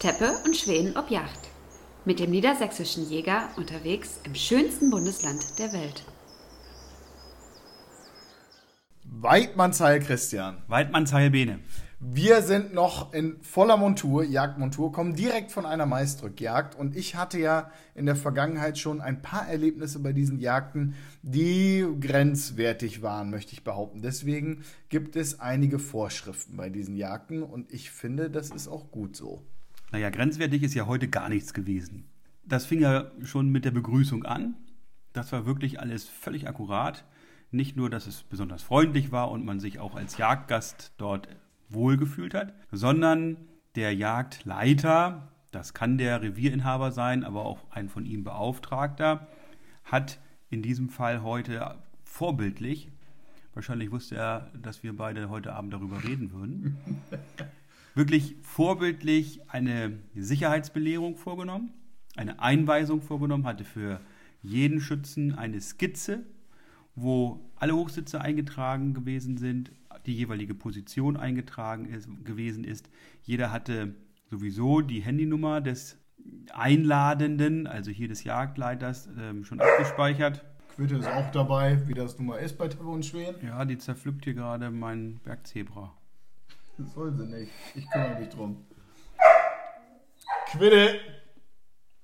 Teppe und Schweden ob Yacht. Mit dem niedersächsischen Jäger unterwegs im schönsten Bundesland der Welt. Weidmannsheil Christian. Weidmannsheil Bene. Wir sind noch in voller Montur, Jagdmontur, kommen direkt von einer Maisdrückjagd und ich hatte ja in der Vergangenheit schon ein paar Erlebnisse bei diesen Jagden, die grenzwertig waren, möchte ich behaupten. Deswegen gibt es einige Vorschriften bei diesen Jagden und ich finde, das ist auch gut so. Naja, grenzwertig ist ja heute gar nichts gewesen. Das fing ja schon mit der Begrüßung an. Das war wirklich alles völlig akkurat. Nicht nur, dass es besonders freundlich war und man sich auch als Jagdgast dort wohlgefühlt hat, sondern der Jagdleiter, das kann der Revierinhaber sein, aber auch ein von ihm Beauftragter, hat in diesem Fall heute vorbildlich, wahrscheinlich wusste er, dass wir beide heute Abend darüber reden würden, wirklich vorbildlich eine Sicherheitsbelehrung vorgenommen, eine Einweisung vorgenommen, hatte für jeden Schützen eine Skizze, wo alle Hochsitze eingetragen gewesen sind, die jeweilige Position eingetragen ist, gewesen ist. Jeder hatte sowieso die Handynummer des Einladenden, also hier des Jagdleiters, ähm, schon abgespeichert. Quitte ist auch dabei, wie das nun mal ist bei und Schweden. Ja, die zerpflückt hier gerade mein Bergzebra. Das soll sie nicht. Ich kümmere mich drum. Quitte!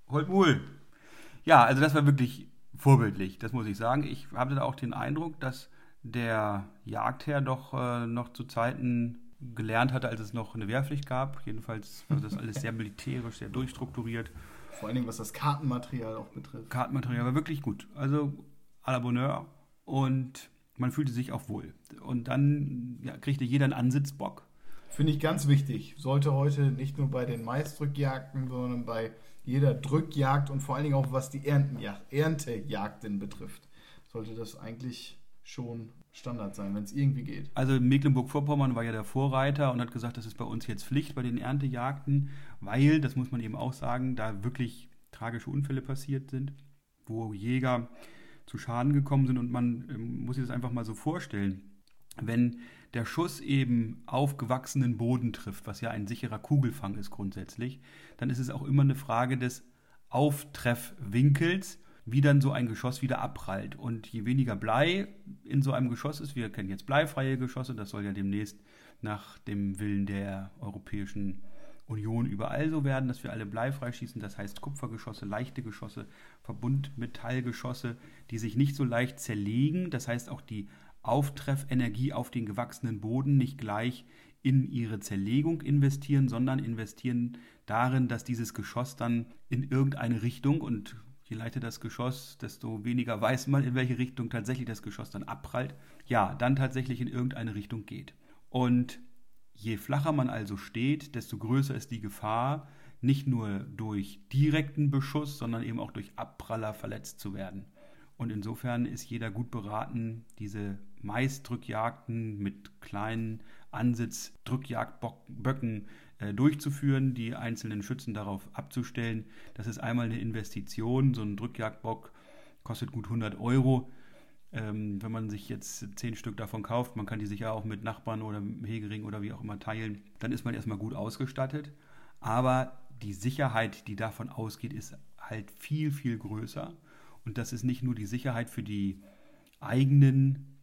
Holtmuhl. Ja, also das war wirklich vorbildlich, das muss ich sagen. Ich hatte da auch den Eindruck, dass der Jagdherr doch äh, noch zu Zeiten gelernt hatte, als es noch eine Wehrpflicht gab. Jedenfalls war das alles sehr militärisch, sehr durchstrukturiert. Vor allen Dingen, was das Kartenmaterial auch betrifft. Kartenmaterial war wirklich gut. Also à la Bonheur. Und man fühlte sich auch wohl. Und dann ja, kriegte jeder einen Ansitzbock. Finde ich ganz wichtig. Sollte heute nicht nur bei den Maisdrückjagden, sondern bei jeder Drückjagd und vor allen Dingen auch was die Erntejagden betrifft, sollte das eigentlich schon Standard sein, wenn es irgendwie geht. Also Mecklenburg-Vorpommern war ja der Vorreiter und hat gesagt, das ist bei uns jetzt Pflicht bei den Erntejagden, weil, das muss man eben auch sagen, da wirklich tragische Unfälle passiert sind, wo Jäger zu Schaden gekommen sind und man ähm, muss sich das einfach mal so vorstellen. Wenn der Schuss eben auf gewachsenen Boden trifft, was ja ein sicherer Kugelfang ist grundsätzlich, dann ist es auch immer eine Frage des Auftreffwinkels wie dann so ein Geschoss wieder abprallt. Und je weniger Blei in so einem Geschoss ist, wir kennen jetzt bleifreie Geschosse, das soll ja demnächst nach dem Willen der Europäischen Union überall so werden, dass wir alle bleifrei schießen. Das heißt Kupfergeschosse, leichte Geschosse, Verbundmetallgeschosse, die sich nicht so leicht zerlegen. Das heißt auch die Auftreffenergie auf den gewachsenen Boden nicht gleich in ihre Zerlegung investieren, sondern investieren darin, dass dieses Geschoss dann in irgendeine Richtung und je leiter das Geschoss, desto weniger weiß man, in welche Richtung tatsächlich das Geschoss dann abprallt. Ja, dann tatsächlich in irgendeine Richtung geht. Und je flacher man also steht, desto größer ist die Gefahr, nicht nur durch direkten Beschuss, sondern eben auch durch Abpraller verletzt zu werden. Und insofern ist jeder gut beraten, diese Maisdrückjagden mit kleinen Ansitz-Drückjagdböcken äh, durchzuführen, die einzelnen Schützen darauf abzustellen. Das ist einmal eine Investition. So ein Drückjagdbock kostet gut 100 Euro. Ähm, wenn man sich jetzt zehn Stück davon kauft, man kann die sicher auch mit Nachbarn oder Hegering oder wie auch immer teilen, dann ist man erstmal gut ausgestattet. Aber die Sicherheit, die davon ausgeht, ist halt viel, viel größer. Und das ist nicht nur die Sicherheit für die eigenen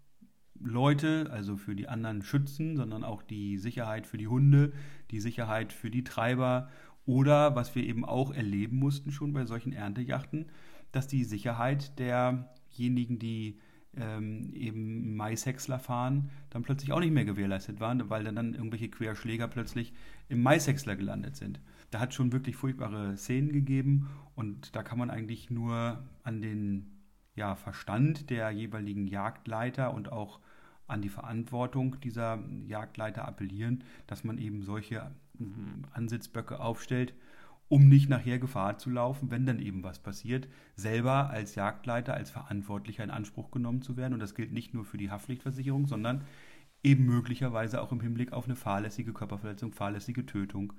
Leute, also für die anderen Schützen, sondern auch die Sicherheit für die Hunde, die Sicherheit für die Treiber oder was wir eben auch erleben mussten schon bei solchen Erntejachten, dass die Sicherheit derjenigen, die ähm, eben Maishäcksler fahren, dann plötzlich auch nicht mehr gewährleistet waren, weil dann, irgendwelche Querschläger plötzlich im Maishäcksler gelandet sind. Da hat schon wirklich furchtbare Szenen gegeben und da kann man eigentlich nur an den ja, Verstand der jeweiligen Jagdleiter und auch an die Verantwortung dieser Jagdleiter appellieren, dass man eben solche mhm, Ansitzböcke aufstellt, um nicht nachher Gefahr zu laufen, wenn dann eben was passiert, selber als Jagdleiter, als Verantwortlicher in Anspruch genommen zu werden. Und das gilt nicht nur für die Haftpflichtversicherung, sondern eben möglicherweise auch im Hinblick auf eine fahrlässige Körperverletzung, fahrlässige Tötung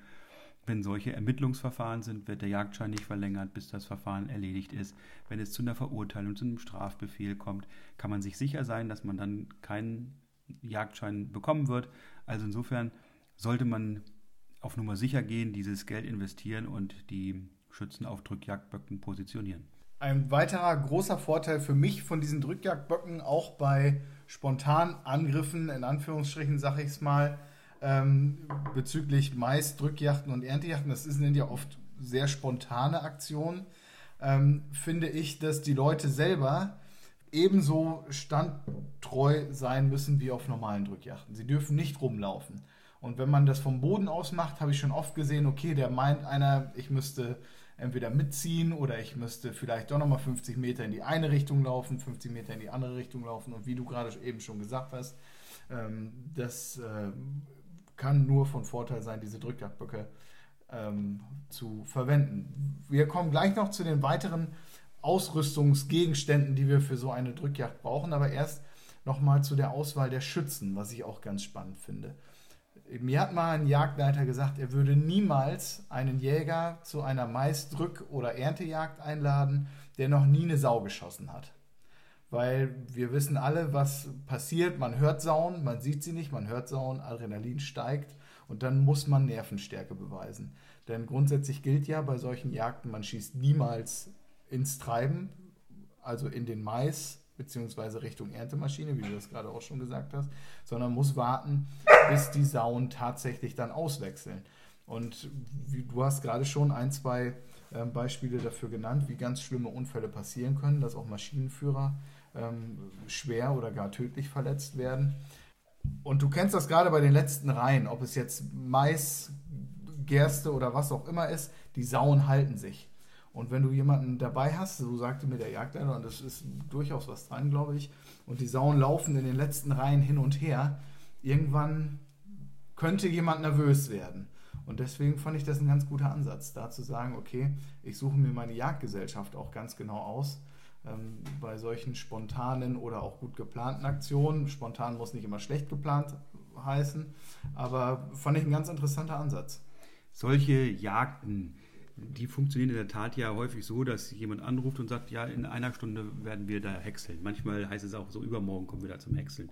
wenn solche Ermittlungsverfahren sind, wird der Jagdschein nicht verlängert, bis das Verfahren erledigt ist. Wenn es zu einer Verurteilung, zu einem Strafbefehl kommt, kann man sich sicher sein, dass man dann keinen Jagdschein bekommen wird. Also insofern sollte man auf Nummer sicher gehen, dieses Geld investieren und die Schützen auf Drückjagdböcken positionieren. Ein weiterer großer Vorteil für mich von diesen Drückjagdböcken, auch bei spontanen Angriffen, in Anführungsstrichen sage ich es mal, ähm, bezüglich Mais, Drückjachten und Erntejachten, das sind ja oft sehr spontane Aktionen, ähm, finde ich, dass die Leute selber ebenso standtreu sein müssen wie auf normalen Drückjachten. Sie dürfen nicht rumlaufen. Und wenn man das vom Boden aus macht, habe ich schon oft gesehen, okay, der meint einer, ich müsste entweder mitziehen oder ich müsste vielleicht doch nochmal 50 Meter in die eine Richtung laufen, 50 Meter in die andere Richtung laufen. Und wie du gerade eben schon gesagt hast, ähm, das äh, kann nur von Vorteil sein, diese Drückjagdböcke ähm, zu verwenden. Wir kommen gleich noch zu den weiteren Ausrüstungsgegenständen, die wir für so eine Drückjagd brauchen, aber erst nochmal zu der Auswahl der Schützen, was ich auch ganz spannend finde. Mir hat mal ein Jagdleiter gesagt, er würde niemals einen Jäger zu einer Maisdrück- oder Erntejagd einladen, der noch nie eine Sau geschossen hat. Weil wir wissen alle, was passiert. Man hört Sauen, man sieht sie nicht, man hört Sauen, Adrenalin steigt und dann muss man Nervenstärke beweisen. Denn grundsätzlich gilt ja bei solchen Jagden, man schießt niemals ins Treiben, also in den Mais beziehungsweise Richtung Erntemaschine, wie du das gerade auch schon gesagt hast, sondern muss warten, bis die Sauen tatsächlich dann auswechseln. Und wie, du hast gerade schon ein, zwei äh, Beispiele dafür genannt, wie ganz schlimme Unfälle passieren können, dass auch Maschinenführer ähm, schwer oder gar tödlich verletzt werden. Und du kennst das gerade bei den letzten Reihen, ob es jetzt Mais, Gerste oder was auch immer ist, die Sauen halten sich. Und wenn du jemanden dabei hast, so sagte mir der Jagdleiter, und das ist durchaus was dran, glaube ich, und die Sauen laufen in den letzten Reihen hin und her, irgendwann könnte jemand nervös werden. Und deswegen fand ich das ein ganz guter Ansatz, da zu sagen, okay, ich suche mir meine Jagdgesellschaft auch ganz genau aus ähm, bei solchen spontanen oder auch gut geplanten Aktionen. Spontan muss nicht immer schlecht geplant heißen, aber fand ich ein ganz interessanter Ansatz. Solche Jagden, die funktionieren in der Tat ja häufig so, dass jemand anruft und sagt, ja, in einer Stunde werden wir da häckseln. Manchmal heißt es auch so, übermorgen kommen wir da zum Häckseln.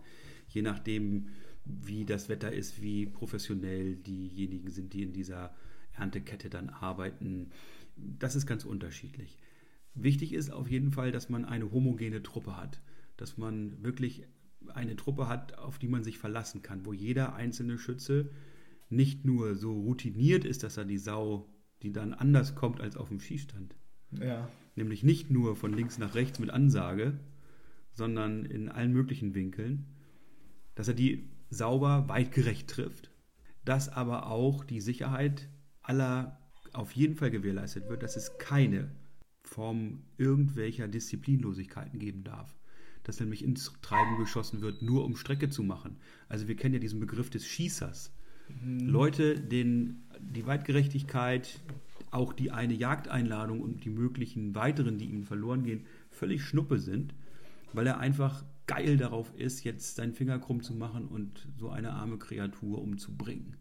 Je nachdem, wie das Wetter ist, wie professionell diejenigen sind, die in dieser Erntekette dann arbeiten. Das ist ganz unterschiedlich. Wichtig ist auf jeden Fall, dass man eine homogene Truppe hat, dass man wirklich eine Truppe hat, auf die man sich verlassen kann, wo jeder einzelne Schütze nicht nur so routiniert ist, dass er die Sau, die dann anders kommt als auf dem Schießstand, ja. nämlich nicht nur von links nach rechts mit Ansage, sondern in allen möglichen Winkeln, dass er die sauber weitgerecht trifft, dass aber auch die Sicherheit aller auf jeden Fall gewährleistet wird, dass es keine Form irgendwelcher Disziplinlosigkeiten geben darf. Dass nämlich ins Treiben geschossen wird, nur um Strecke zu machen. Also wir kennen ja diesen Begriff des Schießers. Mhm. Leute, denen die Weitgerechtigkeit, auch die eine Jagdeinladung und die möglichen weiteren, die ihnen verloren gehen, völlig schnuppe sind, weil er einfach geil darauf ist, jetzt seinen Finger krumm zu machen und so eine arme Kreatur umzubringen.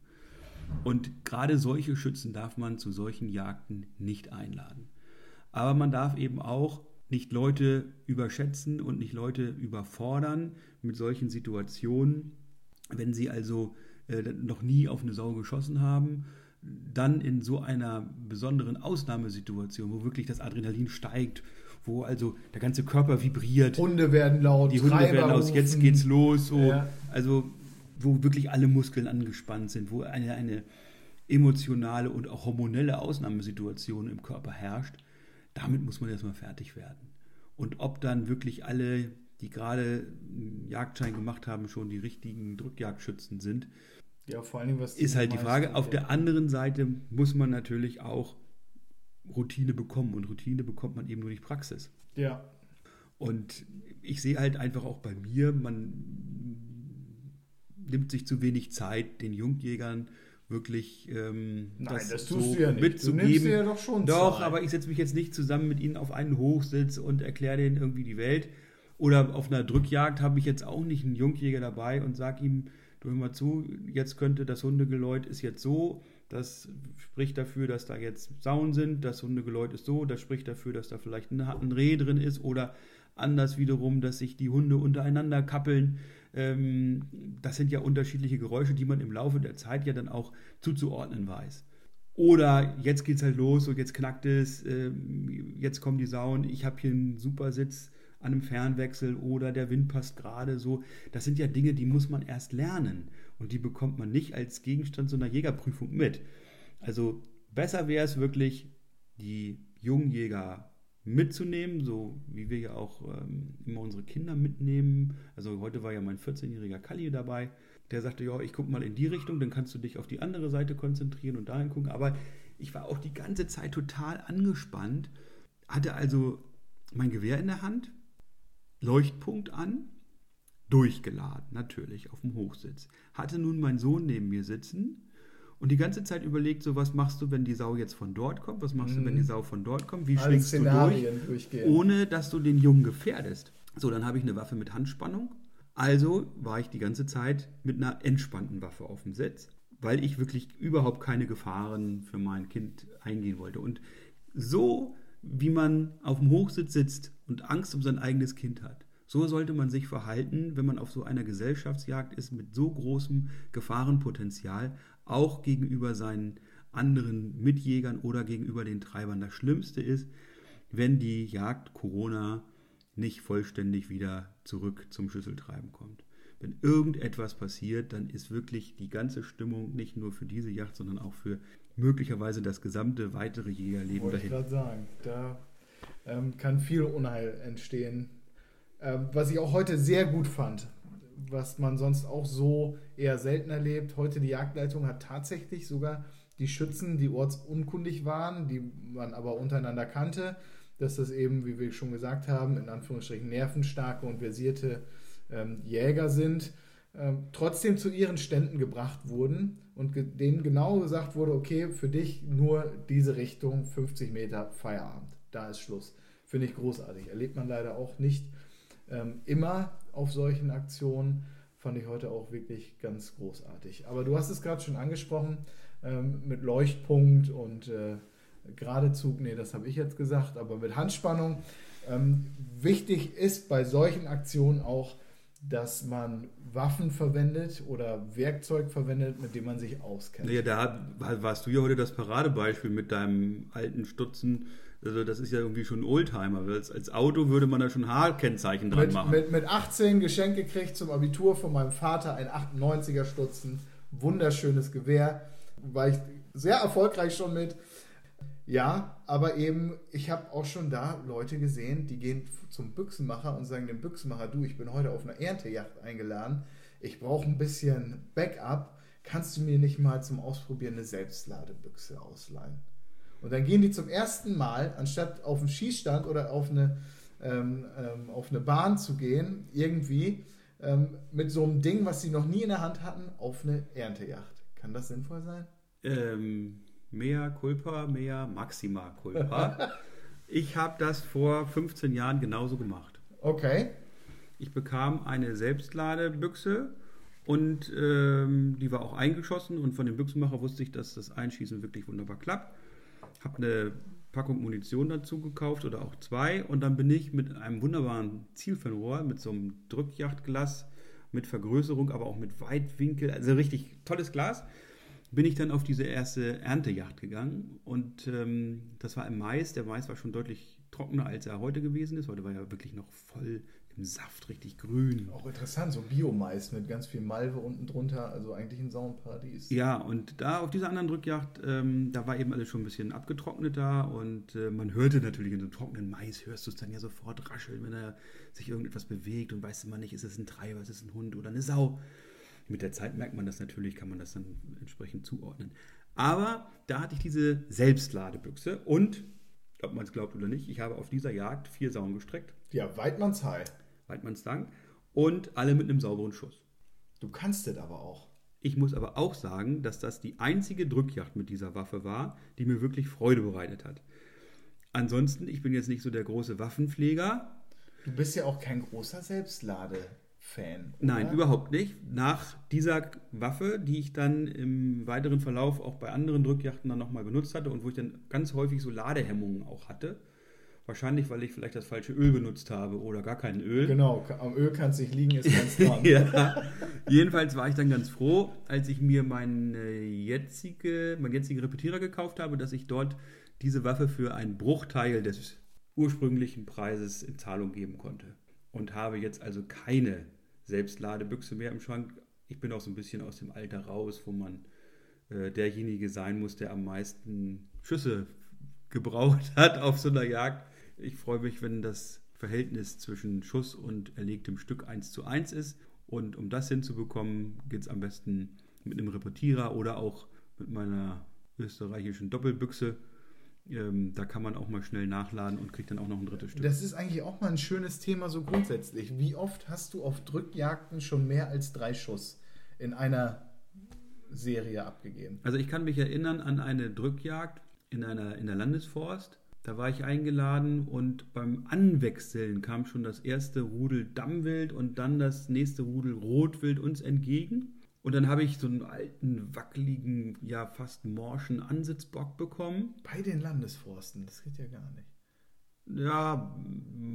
Und gerade solche Schützen darf man zu solchen Jagden nicht einladen. Aber man darf eben auch nicht Leute überschätzen und nicht Leute überfordern mit solchen Situationen, wenn sie also äh, noch nie auf eine Sau geschossen haben, dann in so einer besonderen Ausnahmesituation, wo wirklich das Adrenalin steigt, wo also der ganze Körper vibriert. Hunde werden laut, die Hunde Treiber werden laut, jetzt geht's los. So. Ja. Also wo wirklich alle Muskeln angespannt sind, wo eine, eine emotionale und auch hormonelle Ausnahmesituation im Körper herrscht damit muss man erstmal fertig werden. Und ob dann wirklich alle, die gerade einen Jagdschein gemacht haben, schon die richtigen Drückjagdschützen sind, ja, vor allen Dingen, was ist halt die Frage. Auf der anderen Seite muss man natürlich auch Routine bekommen. Und Routine bekommt man eben nur durch Praxis. Ja. Und ich sehe halt einfach auch bei mir, man nimmt sich zu wenig Zeit, den Jungjägern wirklich ähm, Nein, das, das tust so du ja nicht. mitzugeben. Du nimmst dir ja doch schon Doch, Zeit. aber ich setze mich jetzt nicht zusammen mit ihnen auf einen Hochsitz und erkläre denen irgendwie die Welt. Oder auf einer Drückjagd habe ich jetzt auch nicht einen Jungjäger dabei und sage ihm, du hör mal zu, jetzt könnte das Hundegeläut ist jetzt so, das spricht dafür, dass da jetzt Sauen sind, das Hundegeläut ist so, das spricht dafür, dass da vielleicht ein, Reh drin ist oder anders wiederum, dass sich die Hunde untereinander kappeln. Ähm, das sind ja unterschiedliche Geräusche, die man im Laufe der Zeit ja dann auch zuzuordnen weiß. Oder jetzt geht's halt los und jetzt knackt es, ähm, jetzt kommen die Sauen, ich habe hier einen super Sitz an einem Fernwechsel oder der Wind passt gerade so. Das sind ja Dinge, die muss man erst lernen und die bekommt man nicht als Gegenstand so einer Jägerprüfung mit. Also besser wäre es wirklich, die jungen Jäger mitzunehmen, so wie wir ja auch ähm, immer unsere Kinder mitnehmen. Also heute war ja mein 14-jähriger Kalli dabei, der sagte, ja, ich gucke mal in die Richtung, dann kannst du dich auf die andere Seite konzentrieren und dahin gucken. Aber ich war auch die ganze Zeit total angespannt, hatte also mein Gewehr in der Hand, Leuchtpunkt an, durchgeladen, natürlich, auf dem Hochsitz. Hatte nun meinen Sohn neben mir sitzen und die ganze Zeit überlegt, so was machst du, wenn die Sau jetzt von dort kommt, was machst mhm. du, wenn die mhm. Sau von dort kommt, wie Alle schwingst du durch, durchgehen. ohne dass du den Jungen gefährdest. So, dann habe ich eine Waffe mit Handspannung. Also war ich die ganze Zeit mit einer entspannten Waffe auf dem Sitz, weil ich wirklich überhaupt keine Gefahren für mein Kind eingehen wollte. Und so wie man auf dem Hochsitz sitzt und Angst um sein eigenes Kind hat, so sollte man sich verhalten, wenn man auf so einer Gesellschaftsjagd ist mit so großem Gefahrenpotenzial, auch gegenüber seinen anderen Mitjägern oder gegenüber den Treibern. Das Schlimmste ist, wenn die Jagd Corona nicht vollständig wieder zurück zum Schüsseltreiben kommt. Wenn irgendetwas passiert, dann ist wirklich die ganze Stimmung nicht nur für diese Jagd, sondern auch für möglicherweise das gesamte weitere Jägerleben Wollte dahin. Ich gerade sagen, da ähm, kann viel Unheil entstehen. Ähm, was ich auch heute sehr gut fand, was man sonst auch so eher selten erlebt. Heute die Jagdleitung hat tatsächlich sogar die Schützen, die ortsunkundig waren, die man aber untereinander kannte, dass das eben, wie wir schon gesagt haben, in Anführungsstrichen nervenstarke und versierte ähm, Jäger sind, ähm, trotzdem zu ihren Ständen gebracht wurden und denen genau gesagt wurde, okay, für dich nur diese Richtung, 50 Meter Feierabend, da ist Schluss. Finde ich großartig. Erlebt man leider auch nicht ähm, immer auf solchen Aktionen. Fand ich heute auch wirklich ganz großartig. Aber du hast es gerade schon angesprochen ähm, mit Leuchtpunkt und äh, Geradezug. Nee, das habe ich jetzt gesagt, aber mit Handspannung. Ähm, wichtig ist bei solchen Aktionen auch, dass man Waffen verwendet oder Werkzeug verwendet, mit dem man sich auskennt. Naja, da warst du ja heute das Paradebeispiel mit deinem alten Stutzen also das ist ja irgendwie schon ein Oldtimer. Als, als Auto würde man da schon H-Kennzeichen dran mit, machen. Mit, mit 18 Geschenk gekriegt zum Abitur von meinem Vater, ein 98er Stutzen, wunderschönes Gewehr. War ich sehr erfolgreich schon mit. Ja, aber eben, ich habe auch schon da Leute gesehen, die gehen zum Büchsenmacher und sagen dem Büchsenmacher, du, ich bin heute auf einer Erntejacht eingeladen, ich brauche ein bisschen Backup, kannst du mir nicht mal zum Ausprobieren eine Selbstladebüchse ausleihen? Und dann gehen die zum ersten Mal, anstatt auf einen Schießstand oder auf eine, ähm, ähm, auf eine Bahn zu gehen, irgendwie ähm, mit so einem Ding, was sie noch nie in der Hand hatten, auf eine Erntejacht. Kann das sinnvoll sein? Ähm, mehr Culpa, mehr Maxima Culpa. ich habe das vor 15 Jahren genauso gemacht. Okay. Ich bekam eine Selbstladebüchse und ähm, die war auch eingeschossen und von dem Büchsenmacher wusste ich, dass das Einschießen wirklich wunderbar klappt habe eine Packung Munition dazu gekauft oder auch zwei und dann bin ich mit einem wunderbaren Zielfernrohr, mit so einem Drückjachtglas, mit Vergrößerung, aber auch mit Weitwinkel, also richtig tolles Glas, bin ich dann auf diese erste Erntejacht gegangen und ähm, das war im Mais. Der Mais war schon deutlich trockener, als er heute gewesen ist. Heute war er wirklich noch voll im Saft, richtig grün. Auch interessant, so Biomais mit ganz viel Malve unten drunter, also eigentlich ein Sauenparadies. Ja, und da auf dieser anderen Drückjacht, ähm, da war eben alles schon ein bisschen abgetrockneter und äh, man hörte natürlich in so einem trockenen Mais, hörst du es dann ja sofort rascheln, wenn er sich irgendetwas bewegt und weißt du mal nicht, ist es ein Treiber, ist es ein Hund oder eine Sau. Mit der Zeit merkt man das natürlich, kann man das dann entsprechend zuordnen. Aber da hatte ich diese Selbstladebüchse und ob man es glaubt oder nicht, ich habe auf dieser Jagd vier Sauen gestreckt. Ja, Weidmannshai. Weidmannsdank. Und alle mit einem sauberen Schuss. Du kannst das aber auch. Ich muss aber auch sagen, dass das die einzige Drückjagd mit dieser Waffe war, die mir wirklich Freude bereitet hat. Ansonsten, ich bin jetzt nicht so der große Waffenpfleger. Du bist ja auch kein großer Selbstlade. Fan. Oder? Nein, überhaupt nicht. Nach dieser Waffe, die ich dann im weiteren Verlauf auch bei anderen Drückjachten dann nochmal benutzt hatte und wo ich dann ganz häufig so Ladehemmungen auch hatte, Wahrscheinlich, weil ich vielleicht das falsche Öl benutzt habe oder gar kein Öl. Genau, am Öl kann es nicht liegen, ist ganz dran. ja. Jedenfalls war ich dann ganz froh, als ich mir meine jetzige, meinen jetzigen Repetierer gekauft habe, dass ich dort diese Waffe für einen Bruchteil des ursprünglichen Preises in Zahlung geben konnte. Und habe jetzt also keine Selbstladebüchse mehr im Schrank. Ich bin auch so ein bisschen aus dem Alter raus, wo man äh, derjenige sein muss, der am meisten Schüsse gebraucht hat auf so einer Jagd. Ich freue mich, wenn das Verhältnis zwischen Schuss und erlegtem Stück 1 zu 1 ist. Und um das hinzubekommen, geht es am besten mit einem Repetierer oder auch mit meiner österreichischen Doppelbüchse. Ähm, da kann man auch mal schnell nachladen und kriegt dann auch noch ein drittes Stück. Das ist eigentlich auch mal ein schönes Thema so grundsätzlich. Wie oft hast du auf Drückjagden schon mehr als drei Schuss in einer Serie abgegeben? Also ich kann mich erinnern an eine Drückjagd in, einer, in der Landesforst. Da war ich eingeladen und beim Anwechseln kam schon das erste Rudel Dammwild und dann das nächste Rudel Rotwild uns entgegen. Und dann habe ich so einen alten, wackeligen, ja fast morschen Ansitzbock bekommen. Bei den Landesforsten, das geht ja gar nicht. Ja.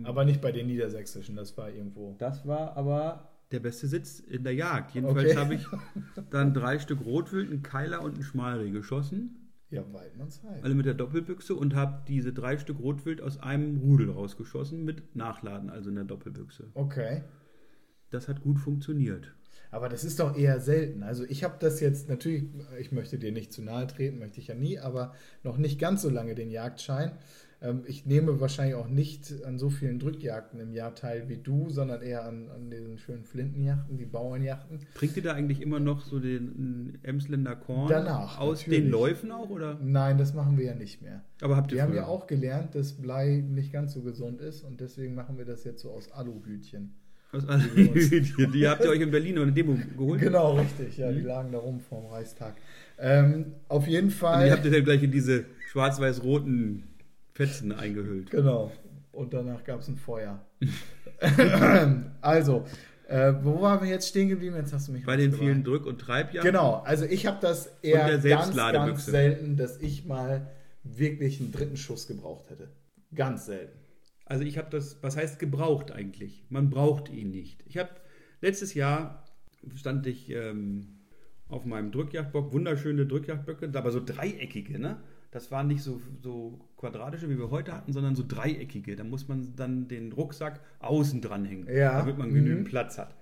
Aber nicht bei den Niedersächsischen, das war irgendwo. Das war aber der beste Sitz in der Jagd. Jedenfalls okay. habe ich dann drei Stück Rotwild, einen Keiler und einen Schmalreh geschossen. Ja, Weidmannsheim. Alle mit der Doppelbüchse und habe diese drei Stück Rotwild aus einem Rudel rausgeschossen mit Nachladen, also in der Doppelbüchse. Okay. Das hat gut funktioniert. Aber das ist doch eher selten. Also ich habe das jetzt natürlich, ich möchte dir nicht zu nahe treten, möchte ich ja nie, aber noch nicht ganz so lange den Jagdschein. Ähm, ich nehme wahrscheinlich auch nicht an so vielen Drückjagden im Jahr teil wie du, sondern eher an, an diesen schönen Flintenjachten, die Bauernjachten. Trinkt ihr da eigentlich immer noch so den Emsländer Korn Danach, aus natürlich. den Läufen auch? Oder? Nein, das machen wir ja nicht mehr. Aber habt ihr Wir haben ja auch gelernt, dass Blei nicht ganz so gesund ist und deswegen machen wir das jetzt so aus Aluhütchen. Aus Aluhütchen. Die habt ihr euch in Berlin oder in Demo geholt? Genau, richtig. Ja, die mhm. lagen da rum vorm Reichstag. Ähm, auf jeden Fall. Und die habt ihr dann gleich in diese schwarz-weiß-roten Fetzen eingehüllt. Genau. Und danach gab es ein Feuer. also, äh, wo waren wir jetzt stehen geblieben? Jetzt hast du mich Bei den vielen Drück- und Treibjahren. Genau, also ich habe das eher ganz, ganz selten, dass ich mal wirklich einen dritten Schuss gebraucht hätte. Ganz selten. Also ich habe das, was heißt gebraucht eigentlich? Man braucht ihn nicht. Ich habe letztes Jahr stand ich ähm, auf meinem Drückjagdbock, wunderschöne Drückjagdböcke, aber so dreieckige, ne? Das waren nicht so, so quadratische, wie wir heute hatten, sondern so dreieckige. Da muss man dann den Rucksack außen dranhängen, ja. damit man genügend mhm. Platz hat.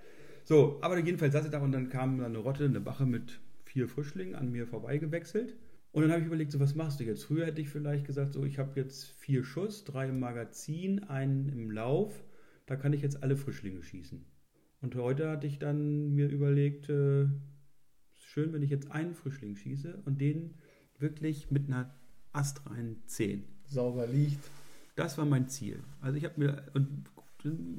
So, aber jedenfalls saß ich da und dann kam eine Rotte, eine Bache mit vier Frischlingen an mir vorbeigewechselt. Und dann habe ich überlegt, so was machst du jetzt? Früher hätte ich vielleicht gesagt, so ich habe jetzt vier Schuss, drei im Magazin, einen im Lauf. Da kann ich jetzt alle Frischlinge schießen. Und heute hatte ich dann mir überlegt, äh, schön, wenn ich jetzt einen Frischling schieße und den wirklich mit einer astreinen 10. Sauber liegt. Das war mein Ziel. Also ich habe mir, und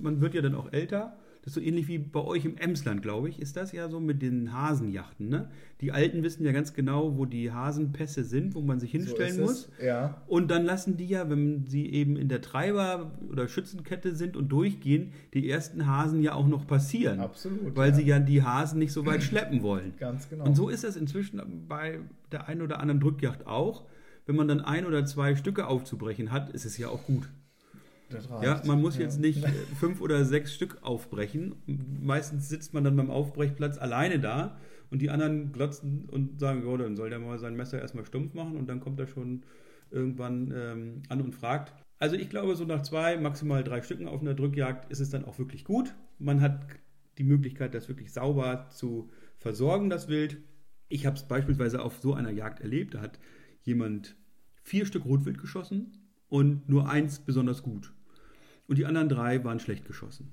man wird ja dann auch älter. Das ist so ähnlich wie bei euch im Emsland, glaube ich, ist das ja so mit den Hasenjachten. Ne? Die Alten wissen ja ganz genau, wo die Hasenpässe sind, wo man sich hinstellen so muss. Ja. Und dann lassen die ja, wenn sie eben in der Treiber- oder Schützenkette sind und durchgehen, die ersten Hasen ja auch noch passieren. Absolut. Weil ja. sie ja die Hasen nicht so weit schleppen wollen. Ganz genau. Und so ist das inzwischen bei der einen oder anderen Drückjacht auch wenn man dann ein oder zwei Stücke aufzubrechen hat, ist es ja auch gut. Ja, man muss ja. jetzt nicht äh, fünf oder sechs Stück aufbrechen. Meistens sitzt man dann beim Aufbrechplatz alleine da und die anderen glotzen und sagen, ja, dann soll der mal sein Messer erstmal stumpf machen und dann kommt er schon irgendwann ähm, an und fragt. Also ich glaube, so nach zwei, maximal drei Stücken auf einer Drückjagd ist es dann auch wirklich gut. Man hat die Möglichkeit, das wirklich sauber zu versorgen, das Wild. Ich habe es beispielsweise auf so einer Jagd erlebt. Da hat jemand vier Stück Rotwild geschossen und nur eins besonders gut. Und die anderen drei waren schlecht geschossen.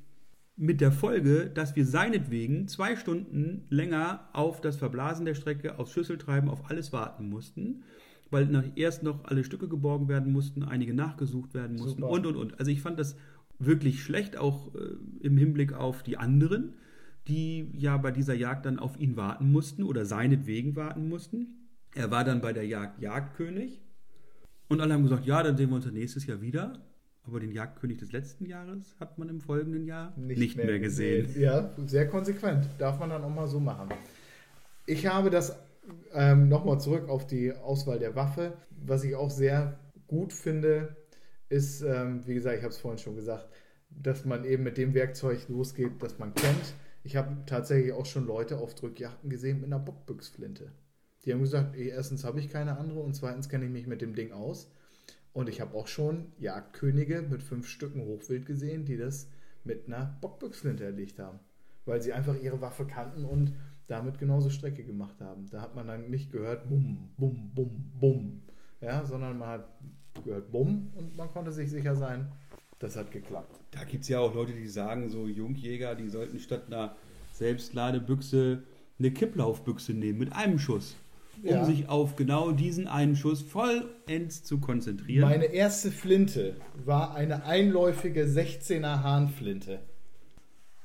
Mit der Folge, dass wir seinetwegen zwei Stunden länger auf das Verblasen der Strecke, aufs Schüsseltreiben, auf alles warten mussten, weil nach, erst noch alle Stücke geborgen werden mussten, einige nachgesucht werden mussten Super. und und und. Also ich fand das wirklich schlecht, auch äh, im Hinblick auf die anderen, die ja bei dieser Jagd dann auf ihn warten mussten oder seinetwegen warten mussten. Er war dann bei der Jagd Jagdkönig. Und alle haben gesagt, ja, dann sehen wir uns nächstes Jahr wieder. Aber den Jagdkönig des letzten Jahres hat man im folgenden Jahr nicht, nicht mehr, mehr gesehen. gesehen. Ja, sehr konsequent. Darf man dann auch mal so machen. Ich habe das ähm, nochmal zurück auf die Auswahl der Waffe. Was ich auch sehr gut finde, ist, ähm, wie gesagt, ich habe es vorhin schon gesagt, dass man eben mit dem Werkzeug losgeht, das man kennt. Ich habe tatsächlich auch schon Leute auf Drückjachten gesehen mit einer Bockbüchsflinte. Die haben gesagt, ey, erstens habe ich keine andere und zweitens kenne ich mich mit dem Ding aus. Und ich habe auch schon Jagdkönige mit fünf Stücken Hochwild gesehen, die das mit einer Bockbüchsflinte erlegt haben. Weil sie einfach ihre Waffe kannten und damit genauso Strecke gemacht haben. Da hat man dann nicht gehört, bum, bum, bum, bum. Ja, sondern man hat gehört, bum und man konnte sich sicher sein, das hat geklappt. Da gibt es ja auch Leute, die sagen, so Jungjäger, die sollten statt einer Selbstladebüchse eine Kipplaufbüchse nehmen mit einem Schuss, um Ja. sich auf genau diesen einen Schuss vollends zu konzentrieren. Meine erste Flinte war eine einläufige 16er Hahnflinte.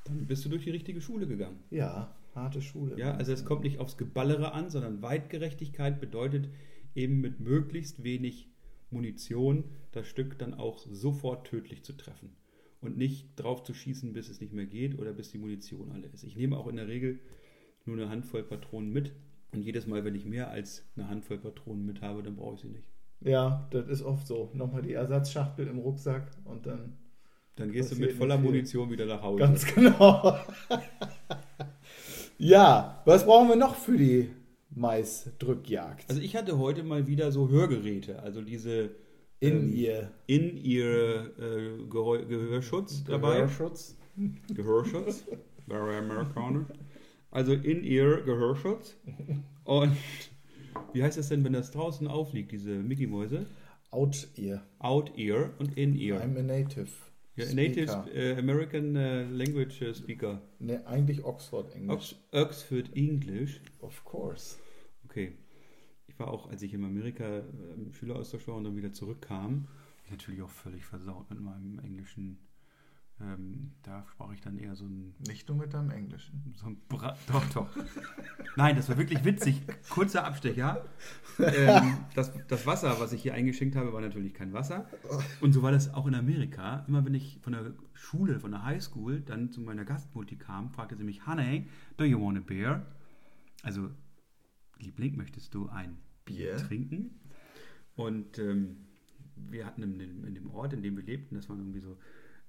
Dann bist du durch die richtige Schule gegangen. Ja, harte Schule. Ja, also es kommt nicht aufs Geballere an, sondern Weitgerechtigkeit bedeutet eben mit möglichst wenig Munition das Stück dann auch sofort tödlich zu treffen und nicht drauf zu schießen, bis es nicht mehr geht oder bis die Munition alle ist. Ich nehme auch in der Regel nur eine Handvoll Patronen mit und jedes Mal, wenn ich mehr als eine Handvoll Patronen mit habe, dann brauche ich sie nicht. Ja, das ist oft so. Nochmal die Ersatzschachtel im Rucksack und dann Dann gehst du mit voller viel. Munition wieder nach Hause. ganz genau. ja, was brauchen wir noch für die Maisdrückjagd? Also ich hatte heute mal wieder so Hörgeräte, also diese in ähm, ihr in ihr äh, Gehör Gehörschutz dabei. Gehörschutz. Gehörschutz. Very americanisch. Also in ihr Gehörschutz. Und wie heißt das denn, wenn das draußen aufliegt, diese Mickey-Mäuse? Out ear. Out ear und in ear. I'm a native. Ja. Native äh, American äh, Language äh, Speaker. Ne, eigentlich Oxford Englisch. Ox Oxford English. Of course. Okay. Ich war auch, als ich in Amerika im Schüleraustausch war und dann wieder zurückkam, ich natürlich auch völlig versaut mit meinem Englischen. Ähm, da sprach ich dann eher so ein Nicht nur mit deinem Englischen. So ein Bra doch, doch. Nein, das war wirklich witzig. Kurzer Abstecher. Ähm, das, das Wasser, was ich hier eingeschenkt habe, war natürlich kein Wasser. Und so war das auch in Amerika. Immer wenn ich von der Schule, von der Highschool, dann zu meiner Gastmutti kam, fragte sie mich, Honey, do you want a beer? Also, Liebling, möchtest du ein Bier? trinken? Und ähm, wir hatten in dem, in dem Ort, in dem wir lebten, das waren irgendwie so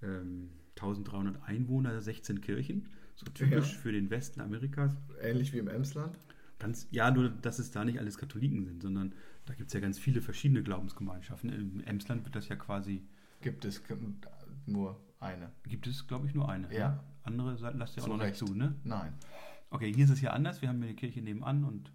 ähm, 1300 Einwohner, 16 Kirchen. So typisch Ja. für den Westen Amerikas. Ähnlich wie im Emsland. Ganz, ja, nur, dass es da nicht alles Katholiken sind, sondern da gibt es ja ganz viele verschiedene Glaubensgemeinschaften. Im Emsland wird das ja quasi, Gibt es nur eine. gibt es, glaube ich, nur eine. Ja. Ne? Andere lasst ihr auch noch nicht zu, ne? Nein. Okay, hier ist es ja anders. Wir haben eine Kirche nebenan und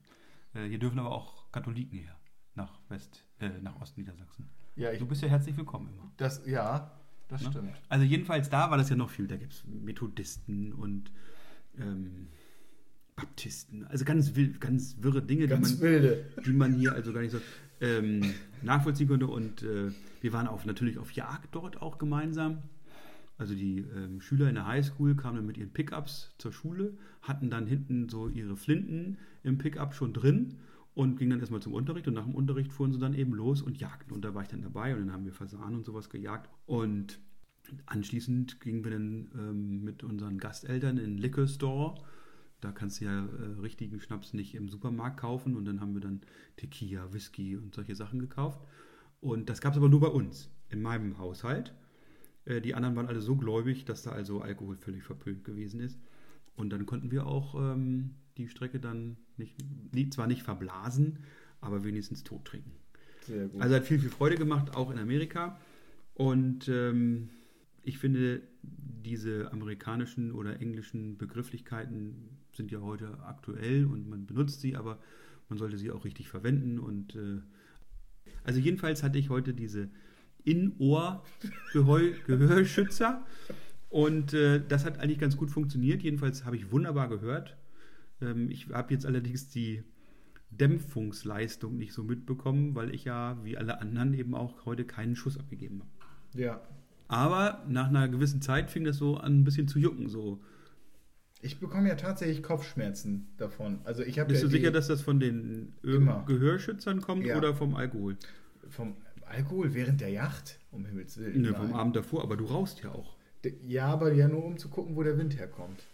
äh, hier dürfen aber auch Katholiken her. Nach West, äh, nach Ostniedersachsen. Ja, ich, Du bist ja herzlich willkommen immer. das, ja, das Ne? stimmt. Also jedenfalls da war das ja noch viel. Da gibt es Methodisten und ähm, Baptisten. Also ganz, wild, ganz wirre Dinge, Ganz die, man, wilde. die man hier also gar nicht so ähm, nachvollziehen konnte. Und äh, wir waren auch natürlich auf Jagd dort auch gemeinsam. Also die ähm, Schüler in der Highschool kamen dann mit ihren Pickups zur Schule, hatten dann hinten so ihre Flinten im Pickup schon drin und gingen dann erstmal zum Unterricht und nach dem Unterricht fuhren sie dann eben los und jagten. Und da war ich dann dabei und dann haben wir Fasanen und sowas gejagt. Und anschließend gingen wir dann ähm, mit unseren Gasteltern in den Liquor Store. Da kannst du ja äh, richtigen Schnaps nicht im Supermarkt kaufen und dann haben wir dann Tequila, Whisky und solche Sachen gekauft. Und das gab es aber nur bei uns, in meinem Haushalt. Äh, die anderen waren alle so gläubig, dass da also Alkohol völlig verpönt gewesen ist. Und dann konnten wir auch ähm, die Strecke dann nicht, zwar nicht verblasen, aber wenigstens tot trinken. Sehr gut. Also hat viel, viel Freude gemacht, auch in Amerika. Und ähm, ich finde, diese amerikanischen oder englischen Begrifflichkeiten sind ja heute aktuell und man benutzt sie, aber man sollte sie auch richtig verwenden. Und äh, also jedenfalls hatte ich heute diese In-Ohr-Gehörschützer und äh, das hat eigentlich ganz gut funktioniert. Jedenfalls habe ich wunderbar gehört. Ähm, ich habe jetzt allerdings die Dämpfungsleistung nicht so mitbekommen, weil ich ja wie alle anderen eben auch heute keinen Schuss abgegeben habe. ja. Aber nach einer gewissen Zeit fing das so an, ein bisschen zu jucken. So. Ich bekomme ja tatsächlich Kopfschmerzen davon. Also ich habe Bist ja du sicher, dass das von den Immer. Gehörschützern kommt Ja. oder vom Alkohol? vom Alkohol während der Yacht? Um Himmels Willen. Ne, vom. Abend davor, aber du rauchst ja auch. Ja, aber ja nur um zu gucken, wo der Wind herkommt.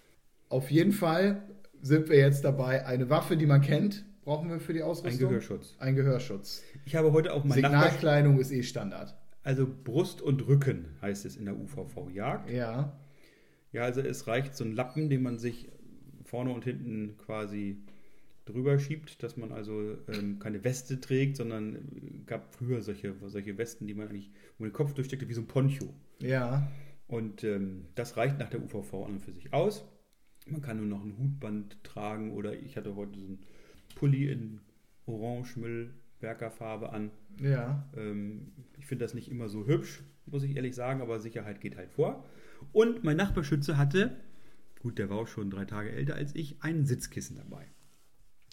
Auf jeden Fall sind wir jetzt dabei. Eine Waffe, die man kennt, brauchen wir für die Ausrüstung. Ein Gehörschutz. Ein Gehörschutz. Ich habe heute auch Nachbar, Signalkleidung ist eh Standard. Also Brust und Rücken heißt es in der UVV-Jagd. Ja. Ja, also es reicht so ein Lappen, den man sich vorne und hinten quasi drüber schiebt, dass man also ähm, keine Weste trägt, sondern äh, gab früher solche, solche Westen, die man eigentlich, man den Kopf durchsteckte, wie so ein Poncho. Ja. Und ähm, das reicht nach der UVV an und für sich aus. Man kann nur noch ein Hutband tragen oder ich hatte heute so einen Pulli in Orange Müllwerkerfarbe an. Ja. Ähm, ich finde das nicht immer so hübsch, muss ich ehrlich sagen, aber Sicherheit geht halt vor. Und mein Nachbarschütze hatte, gut, der war auch schon drei Tage älter als ich, ein Sitzkissen dabei.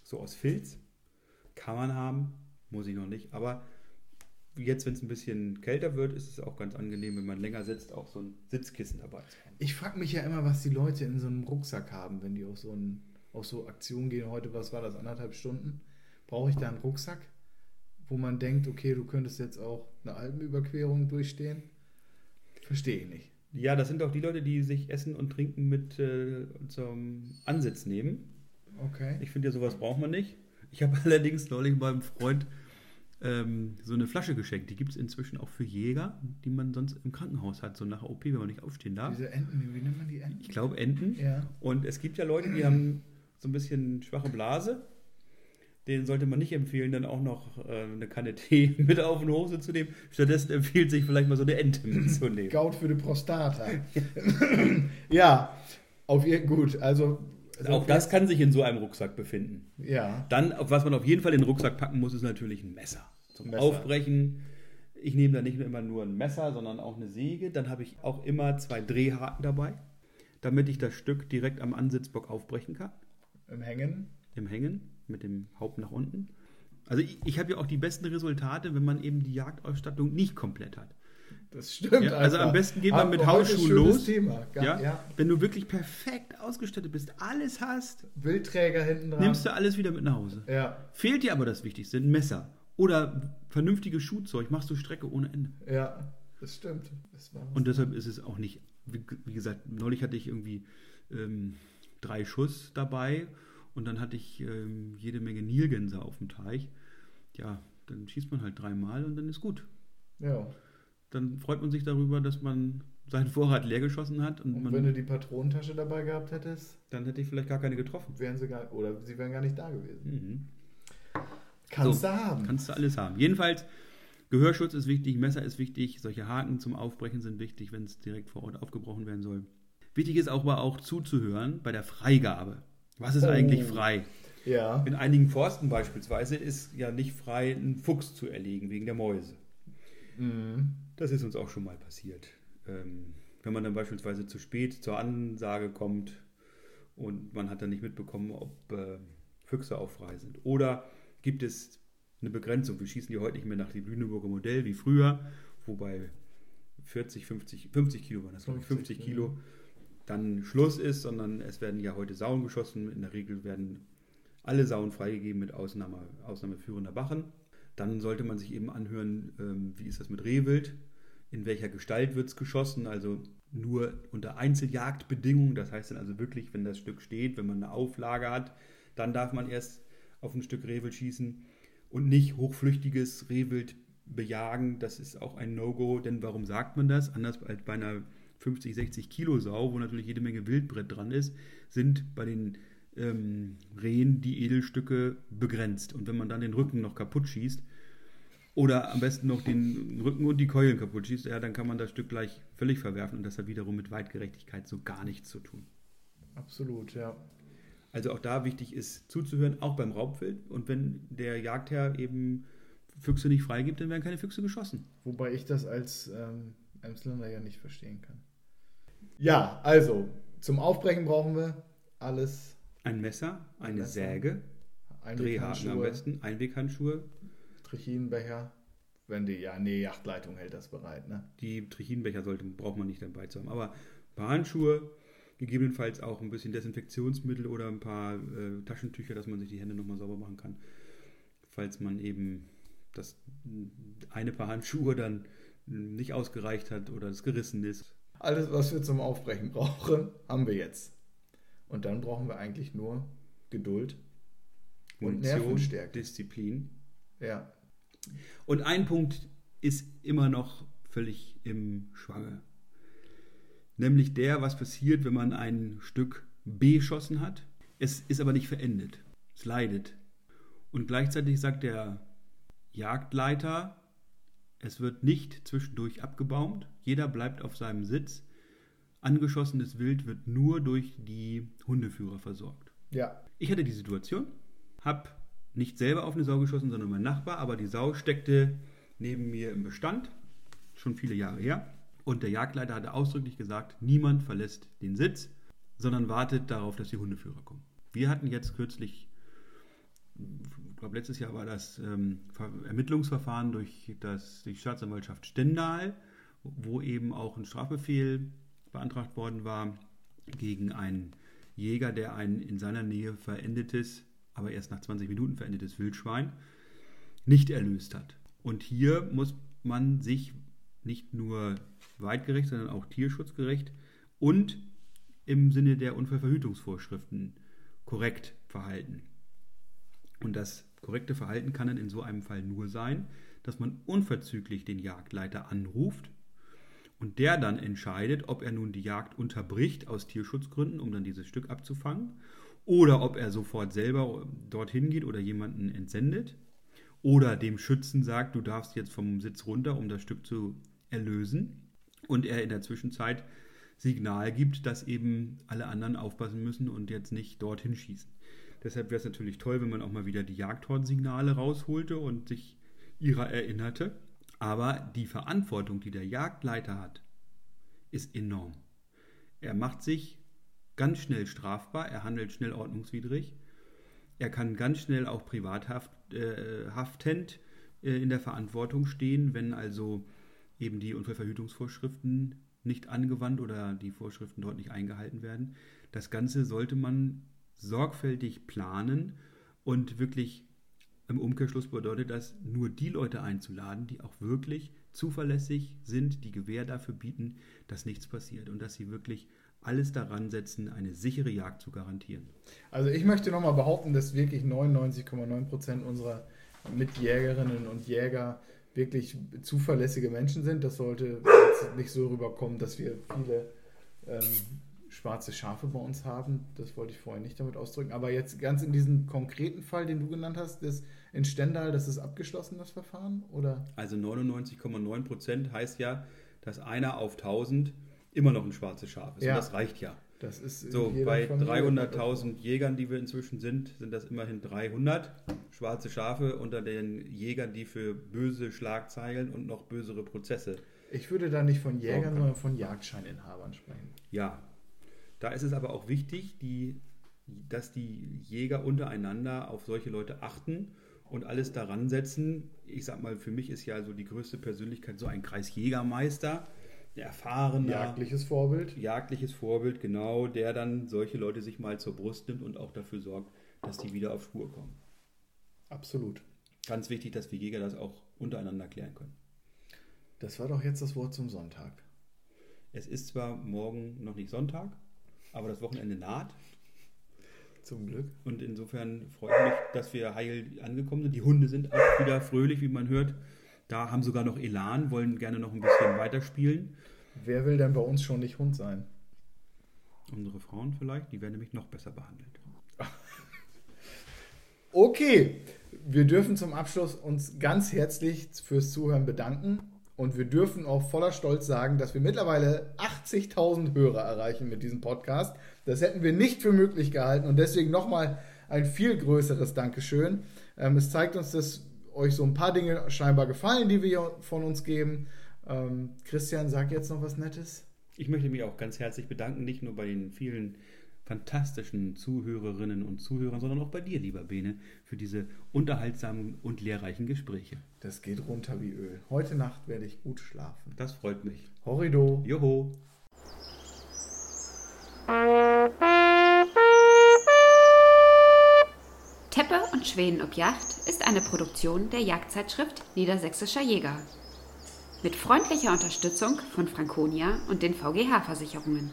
So aus Filz. Kann man haben, muss ich noch nicht. Aber jetzt, wenn es ein bisschen kälter wird, ist es auch ganz angenehm, wenn man länger sitzt, auch so ein Sitzkissen dabei zu haben. Ich frage mich ja immer, was die Leute in so einem Rucksack haben, wenn die auf so, ein, auf so Aktionen gehen. Heute, was war das, anderthalb Stunden? Brauche ich da einen Rucksack, wo man denkt, okay, du könntest jetzt auch eine Alpenüberquerung durchstehen? Verstehe ich nicht. Ja, das sind auch die Leute, die sich Essen und Trinken mit äh, zum Ansitz nehmen. Okay. Ich finde ja, sowas braucht man nicht. Ich habe allerdings neulich meinem Freund ähm, so eine Flasche geschenkt. Die gibt es inzwischen auch für Jäger, die man sonst im Krankenhaus hat, so nach OP, wenn man nicht aufstehen darf. Diese Enten, wie nennt man die Enten? Ich glaube Enten. Ja. Und es gibt ja Leute, die haben so ein bisschen schwache Blase. Den sollte man nicht empfehlen, dann auch noch äh, eine Kanne Tee mit auf den Hose zu nehmen. Stattdessen empfiehlt sich vielleicht mal so eine Ente mitzunehmen. Gaut für die Prostata. ja, auf ihr, gut, also. Auch das kann sich in so einem Rucksack befinden. Ja. Dann, auf was man auf jeden Fall in den Rucksack packen muss, ist natürlich ein Messer. Zum Messer. Aufbrechen. Ich nehme da nicht nur immer nur ein Messer, sondern auch eine Säge. Dann habe ich auch immer zwei Drehhaken dabei, damit ich das Stück direkt am Ansitzbock aufbrechen kann. Im Hängen. Im Hängen, mit dem Haupt nach unten. Also ich, ich habe ja auch die besten Resultate, wenn man eben die Jagdausstattung nicht komplett hat. Das stimmt. Ja, also am besten geht man mit Hausschuhen los. Thema. Ja? ja. Wenn du wirklich perfekt ausgestattet bist, alles hast, Wildträger hinten dran. nimmst du alles wieder mit nach Hause. Ja, Fehlt dir aber das Wichtigste, ein Messer oder vernünftiges Schuhzeug, machst du Strecke ohne Ende. ja, das stimmt. Das. Und deshalb ist es auch nicht, wie, wie gesagt, neulich hatte ich irgendwie ähm, drei Schuss dabei und dann hatte ich ähm, jede Menge Nilgänse auf dem Teich. Ja, dann schießt man halt dreimal und dann ist gut. ja. Dann freut man sich darüber, dass man seinen Vorrat leer geschossen hat und, Und man, wenn du die Patronentasche dabei gehabt hättest, dann hätte ich vielleicht gar keine getroffen. wären sie gar oder sie wären gar nicht da gewesen. Mhm. Kannst So, du haben. Kannst du alles haben. Jedenfalls, Gehörschutz ist wichtig, Messer ist wichtig, solche Haken zum Aufbrechen sind wichtig, wenn es direkt vor Ort aufgebrochen werden soll. Wichtig ist auch aber auch zuzuhören bei der Freigabe. Was ist Oh. eigentlich frei? ja. In einigen Forsten beispielsweise ist ja nicht frei, einen Fuchs zu erlegen wegen der Mäuse. Mhm. Das ist uns auch schon mal passiert. Ähm, wenn man dann beispielsweise zu spät zur Ansage kommt und man hat dann nicht mitbekommen, ob äh, Füchse auch frei sind. Oder gibt es eine Begrenzung? Wir schießen ja heute nicht mehr nach dem Lüneburger Modell wie früher, wobei 40, 50, 50 Kilo waren das, glaube ich, 50, 50 Kilo dann Schluss ist, sondern es werden ja heute Sauen geschossen. In der Regel werden alle Sauen freigegeben mit Ausnahme, Ausnahme führender Bachen. Dann sollte man sich eben anhören, ähm, wie ist das mit Rehwild, in welcher Gestalt wird es geschossen, also nur unter Einzeljagdbedingungen, das heißt dann also wirklich, wenn das Stück steht, wenn man eine Auflage hat, dann darf man erst auf ein Stück Rehwild schießen und nicht hochflüchtiges Rehwild bejagen, das ist auch ein No-Go, denn warum sagt man das? Anders als bei einer 50, 60 Kilo Sau, wo natürlich jede Menge Wildbrett dran ist, sind bei den ähm, Rehen die Edelstücke begrenzt. Und wenn man dann den Rücken noch kaputt schießt, oder am besten noch den Rücken und die Keulen kaputt schießt, ja, dann kann man das Stück gleich völlig verwerfen und das hat wiederum mit Weitgerechtigkeit so gar nichts zu tun. Absolut, ja. Also auch da wichtig ist zuzuhören, auch beim Raubwild. Und wenn der Jagdherr eben Füchse nicht freigibt, dann werden keine Füchse geschossen. Wobei ich das als ähm, Emsländer ja nicht verstehen kann. Ja, also zum Aufbrechen brauchen wir alles. Ein Messer, eine Messer, Säge, Drehhaken am besten, Einweghandschuhe. Trichinenbecher. Wenn die, ja, nee, Yachtleitung hält das bereit, ne? Die Trichinenbecher sollte, braucht man nicht dabei zu haben. Aber ein paar Handschuhe, gegebenenfalls auch ein bisschen Desinfektionsmittel oder ein paar äh, Taschentücher, dass man sich die Hände nochmal sauber machen kann. Falls man eben das eine Paar Handschuhe dann nicht ausgereicht hat oder es gerissen ist. Alles, was wir zum Aufbrechen brauchen, haben wir jetzt. Und dann brauchen wir eigentlich nur Geduld und Nervenstärke. Disziplin. Ja. Und ein Punkt ist immer noch völlig im Schwange. Nämlich der, was passiert, wenn man ein Stück beschossen hat. Es ist aber nicht verendet. Es leidet. Und gleichzeitig sagt der Jagdleiter, es wird nicht zwischendurch abgebaumt. Jeder bleibt auf seinem Sitz. Angeschossenes Wild wird nur durch die Hundeführer versorgt. Ja. Ich hatte die Situation, habe nicht selber auf eine Sau geschossen, sondern mein Nachbar, aber die Sau steckte neben mir im Bestand, schon viele Jahre her. Und der Jagdleiter hatte ausdrücklich gesagt, niemand verlässt den Sitz, sondern wartet darauf, dass die Hundeführer kommen. Wir hatten jetzt kürzlich, ich glaube letztes Jahr war das ähm, Ermittlungsverfahren durch das, die Staatsanwaltschaft Stendal, wo eben auch ein Strafbefehl beantragt worden war gegen einen Jäger, der ein in seiner Nähe verendetes, aber erst nach 20 Minuten verendetes Wildschwein nicht erlöst hat. Und hier muss man sich nicht nur weitgerecht, sondern auch tierschutzgerecht und im Sinne der Unfallverhütungsvorschriften korrekt verhalten. Und das korrekte Verhalten kann dann in so einem Fall nur sein, dass man unverzüglich den Jagdleiter anruft und der dann entscheidet, ob er nun die Jagd unterbricht aus Tierschutzgründen, um dann dieses Stück abzufangen, oder ob er sofort selber dorthin geht oder jemanden entsendet, oder dem Schützen sagt, du darfst jetzt vom Sitz runter, um das Stück zu erlösen, und er in der Zwischenzeit Signal gibt, dass eben alle anderen aufpassen müssen und jetzt nicht dorthin schießen. Deshalb wäre es natürlich toll, wenn man auch mal wieder die Jagdhornsignale rausholte und sich ihrer erinnerte. Aber die Verantwortung, die der Jagdleiter hat, ist enorm. Er macht sich ganz schnell strafbar, er handelt schnell ordnungswidrig, er kann ganz schnell auch privathaftend äh, äh, in der Verantwortung stehen, wenn also eben die Unfallverhütungsvorschriften nicht angewandt oder die Vorschriften dort nicht eingehalten werden. Das Ganze sollte man sorgfältig planen und wirklich im Umkehrschluss bedeutet das, nur die Leute einzuladen, die auch wirklich zuverlässig sind, die Gewähr dafür bieten, dass nichts passiert und dass sie wirklich alles daran setzen, eine sichere Jagd zu garantieren. Also ich möchte nochmal behaupten, dass wirklich 99,9 Prozent unserer Mitjägerinnen und Jäger wirklich zuverlässige Menschen sind. Das sollte nicht so rüberkommen, dass wir viele ähm, schwarze Schafe bei uns haben. Das wollte ich vorher nicht damit ausdrücken. Aber jetzt ganz in diesem konkreten Fall, den du genannt hast, das in Stendal, das ist abgeschlossen, das Verfahren? Oder? Also 99,9 Prozent heißt ja, dass einer auf 1000 immer noch ein schwarzes Schaf ist. Ja. Und das reicht ja. Das ist so, bei 300.000 Jägern, die wir inzwischen sind, sind das immerhin 300 schwarze Schafe unter den Jägern, die für böse Schlagzeilen und noch bösere Prozesse. Ich würde da nicht von Jägern, sondern von Jagdscheininhabern sprechen. Ja, da ist es aber auch wichtig, die, dass die Jäger untereinander auf solche Leute achten und alles daran setzen. Ich sag mal, für mich ist ja so die größte Persönlichkeit so ein Kreisjägermeister, der erfahrene. Jagdliches Vorbild. Jagdliches Vorbild, genau, der dann solche Leute sich mal zur Brust nimmt und auch dafür sorgt, dass die wieder auf Spur kommen. Absolut. Ganz wichtig, dass wir Jäger das auch untereinander klären können. Das war doch jetzt das Wort zum Sonntag. Es ist zwar morgen noch nicht Sonntag, aber das Wochenende naht. Zum Glück. Und insofern freue ich mich, dass wir heil angekommen sind. Die Hunde sind auch wieder fröhlich, wie man hört. Da haben sogar noch Elan, wollen gerne noch ein bisschen weiterspielen. Wer will denn bei uns schon nicht Hund sein? Unsere Frauen vielleicht, die werden nämlich noch besser behandelt. okay, wir dürfen zum Abschluss uns ganz herzlich fürs Zuhören bedanken. Und wir dürfen auch voller Stolz sagen, dass wir mittlerweile 80.000 Hörer erreichen mit diesem Podcast. Das hätten wir nicht für möglich gehalten und deswegen nochmal ein viel größeres Dankeschön. Ähm, es zeigt uns, dass euch so ein paar Dinge scheinbar gefallen, die wir von uns geben. Ähm, Christian, sag jetzt noch was Nettes. Ich möchte mich auch ganz herzlich bedanken, nicht nur bei den vielen fantastischen Zuhörerinnen und Zuhörern, sondern auch bei dir, lieber Bene, für diese unterhaltsamen und lehrreichen Gespräche. Das geht runter wie Öl. Heute Nacht werde ich gut schlafen. Das freut mich. Horrido. Joho. Teppe und Schweden ob Yacht ist eine Produktion der Jagdzeitschrift Niedersächsischer Jäger. Mit freundlicher Unterstützung von Franconia und den VGH-Versicherungen.